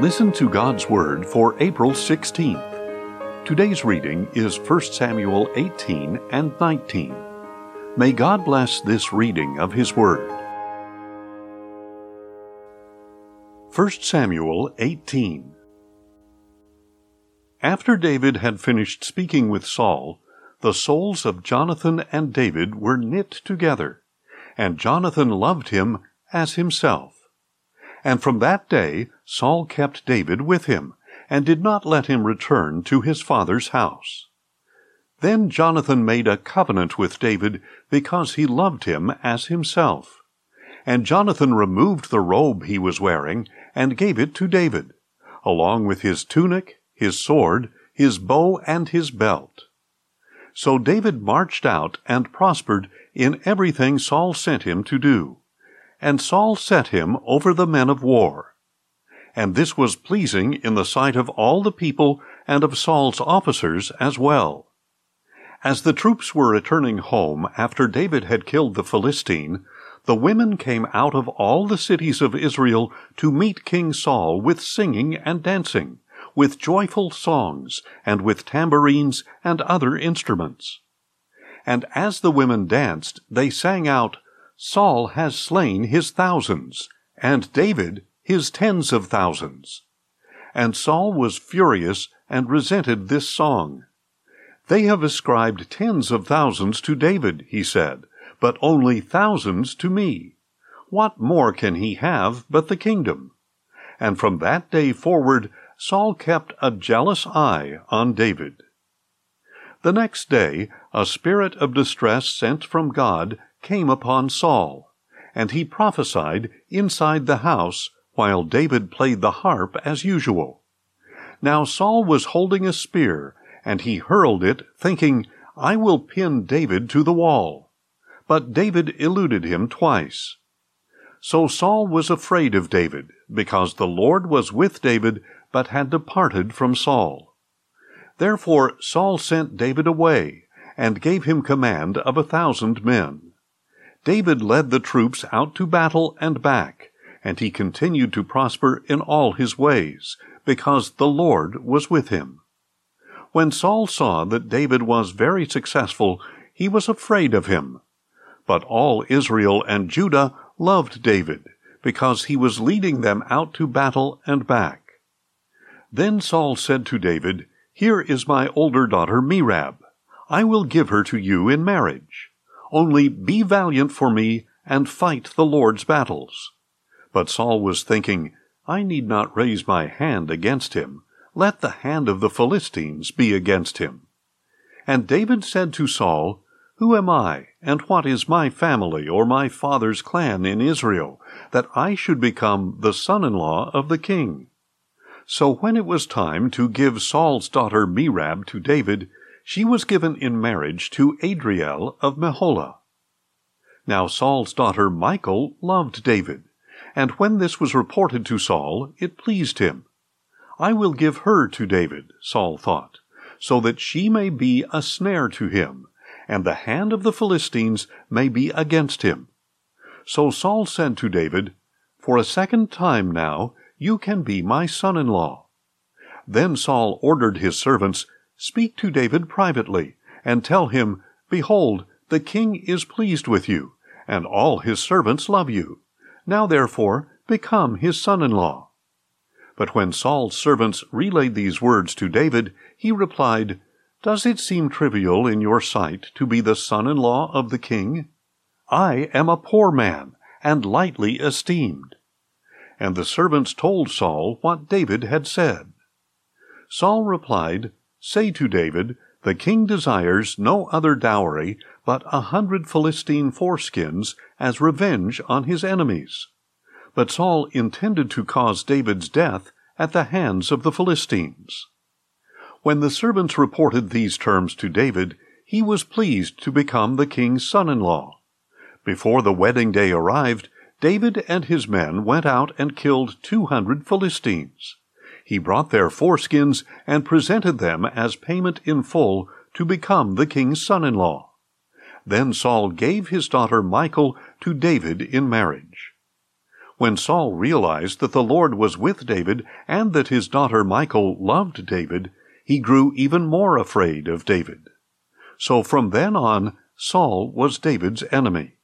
Listen to God's Word for April 16th. Today's reading is 1 Samuel 18 and 19. May God bless this reading of His Word. 1 Samuel 18 After David had finished speaking with Saul, the souls of Jonathan and David were knit together, and Jonathan loved him as himself. And from that day Saul kept David with him, and did not let him return to his father's house. Then Jonathan made a covenant with David because he loved him as himself. And Jonathan removed the robe he was wearing and gave it to David, along with his tunic, his sword, his bow, and his belt. So David marched out and prospered in everything Saul sent him to do and Saul set him over the men of war. And this was pleasing in the sight of all the people and of Saul's officers as well. As the troops were returning home after David had killed the Philistine, the women came out of all the cities of Israel to meet King Saul with singing and dancing, with joyful songs, and with tambourines and other instruments. And as the women danced, they sang out, Saul has slain his thousands, and David his tens of thousands. And Saul was furious and resented this song. They have ascribed tens of thousands to David, he said, but only thousands to me. What more can he have but the kingdom? And from that day forward, Saul kept a jealous eye on David. The next day, a spirit of distress sent from God came upon Saul, and he prophesied inside the house while David played the harp as usual. Now Saul was holding a spear, and he hurled it, thinking, I will pin David to the wall. But David eluded him twice. So Saul was afraid of David, because the Lord was with David, but had departed from Saul. Therefore Saul sent David away, and gave him command of a thousand men. David led the troops out to battle and back, and he continued to prosper in all his ways, because the Lord was with him. When Saul saw that David was very successful, he was afraid of him. But all Israel and Judah loved David, because he was leading them out to battle and back. Then Saul said to David, Here is my older daughter Merab. I will give her to you in marriage. Only be valiant for me and fight the Lord's battles. But Saul was thinking, I need not raise my hand against him. Let the hand of the Philistines be against him. And David said to Saul, Who am I, and what is my family or my father's clan in Israel, that I should become the son in law of the king? So when it was time to give Saul's daughter Merab to David, she was given in marriage to Adriel of Meholah. Now Saul's daughter Michal loved David, and when this was reported to Saul, it pleased him. I will give her to David, Saul thought, so that she may be a snare to him, and the hand of the Philistines may be against him. So Saul said to David, For a second time now you can be my son in law. Then Saul ordered his servants Speak to David privately, and tell him, Behold, the king is pleased with you, and all his servants love you. Now therefore become his son in law. But when Saul's servants relayed these words to David, he replied, Does it seem trivial in your sight to be the son in law of the king? I am a poor man, and lightly esteemed. And the servants told Saul what David had said. Saul replied, Say to David, The king desires no other dowry but a hundred Philistine foreskins as revenge on his enemies. But Saul intended to cause David's death at the hands of the Philistines. When the servants reported these terms to David, he was pleased to become the king's son in law. Before the wedding day arrived, David and his men went out and killed two hundred Philistines he brought their foreskins and presented them as payment in full to become the king's son in law. Then Saul gave his daughter Michal to David in marriage. When Saul realized that the Lord was with David and that his daughter Michal loved David, he grew even more afraid of David. So from then on, Saul was David's enemy.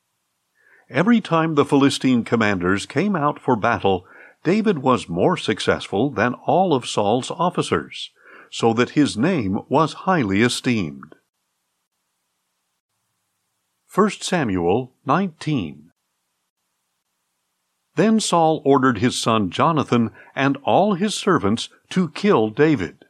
Every time the Philistine commanders came out for battle, David was more successful than all of Saul's officers, so that his name was highly esteemed. 1 Samuel 19 Then Saul ordered his son Jonathan and all his servants to kill David.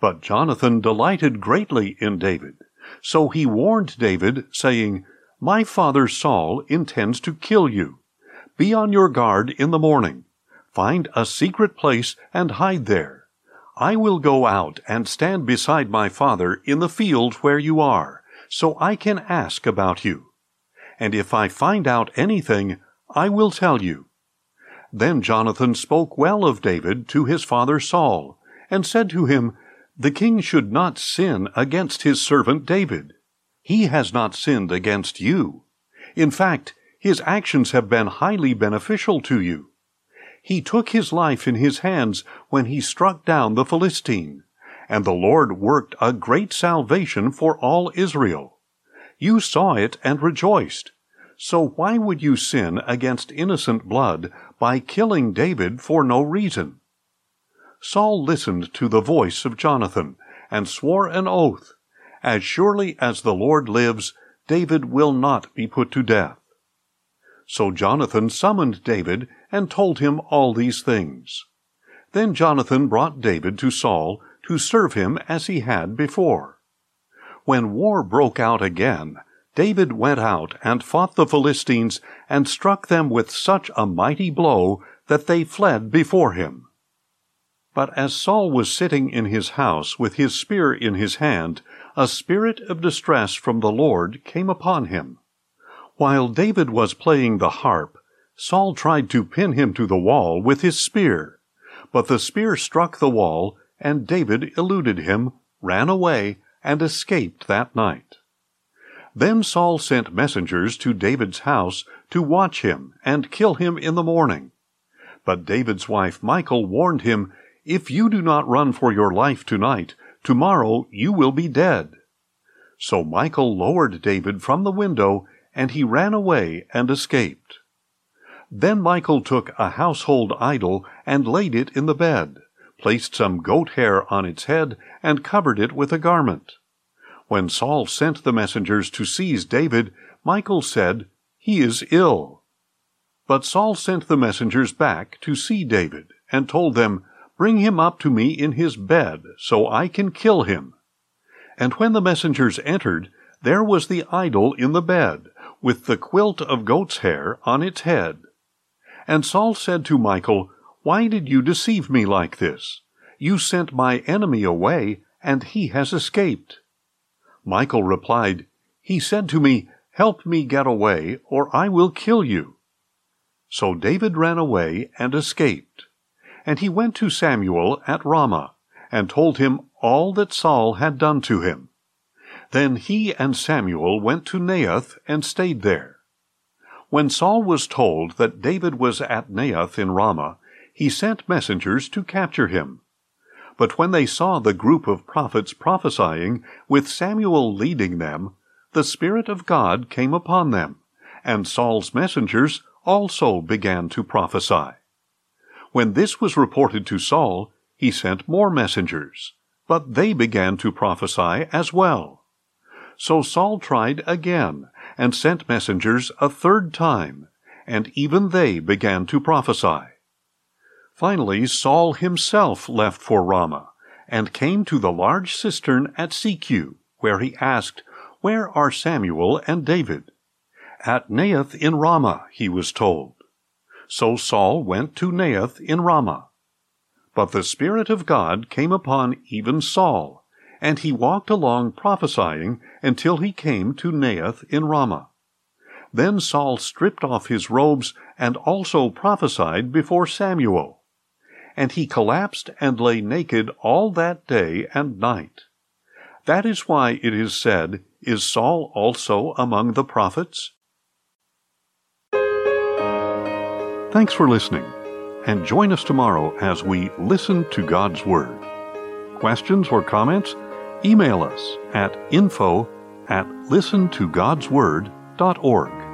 But Jonathan delighted greatly in David, so he warned David, saying, My father Saul intends to kill you. Be on your guard in the morning. Find a secret place and hide there. I will go out and stand beside my father in the field where you are so I can ask about you. And if I find out anything, I will tell you. Then Jonathan spoke well of David to his father Saul, and said to him, The king should not sin against his servant David. He has not sinned against you. In fact, his actions have been highly beneficial to you. He took his life in his hands when he struck down the Philistine and the Lord worked a great salvation for all Israel. You saw it and rejoiced. So why would you sin against innocent blood by killing David for no reason? Saul listened to the voice of Jonathan and swore an oath, As surely as the Lord lives, David will not be put to death. So Jonathan summoned David and told him all these things. Then Jonathan brought David to Saul to serve him as he had before. When war broke out again, David went out and fought the Philistines and struck them with such a mighty blow that they fled before him. But as Saul was sitting in his house with his spear in his hand, a spirit of distress from the Lord came upon him. While David was playing the harp, Saul tried to pin him to the wall with his spear. But the spear struck the wall and David eluded him, ran away, and escaped that night. Then Saul sent messengers to David's house to watch him and kill him in the morning. But David's wife Michal warned him, If you do not run for your life tonight, tomorrow you will be dead. So Michal lowered David from the window, and he ran away and escaped. Then Michal took a household idol and laid it in the bed placed some goat hair on its head, and covered it with a garment. When Saul sent the messengers to seize David, Michal said, He is ill. But Saul sent the messengers back to see David, and told them, Bring him up to me in his bed, so I can kill him. And when the messengers entered, there was the idol in the bed, with the quilt of goat's hair on its head. And Saul said to Michal, why did you deceive me like this? You sent my enemy away, and he has escaped. Michal replied, He said to me, Help me get away, or I will kill you. So David ran away and escaped. And he went to Samuel at Ramah, and told him all that Saul had done to him. Then he and Samuel went to Naioth and stayed there. When Saul was told that David was at Naioth in Ramah, he sent messengers to capture him. But when they saw the group of prophets prophesying, with Samuel leading them, the Spirit of God came upon them, and Saul's messengers also began to prophesy. When this was reported to Saul, he sent more messengers, but they began to prophesy as well. So Saul tried again, and sent messengers a third time, and even they began to prophesy. Finally, Saul himself left for Ramah, and came to the large cistern at Sechu, where he asked, Where are Samuel and David? At Naioth in Ramah, he was told. So Saul went to Naioth in Ramah. But the Spirit of God came upon even Saul, and he walked along prophesying until he came to Naioth in Ramah. Then Saul stripped off his robes and also prophesied before Samuel and he collapsed and lay naked all that day and night. That is why it is said, Is Saul also among the prophets? Thanks for listening, and join us tomorrow as we listen to God's Word. Questions or comments? Email us at info at listentogodsword.org.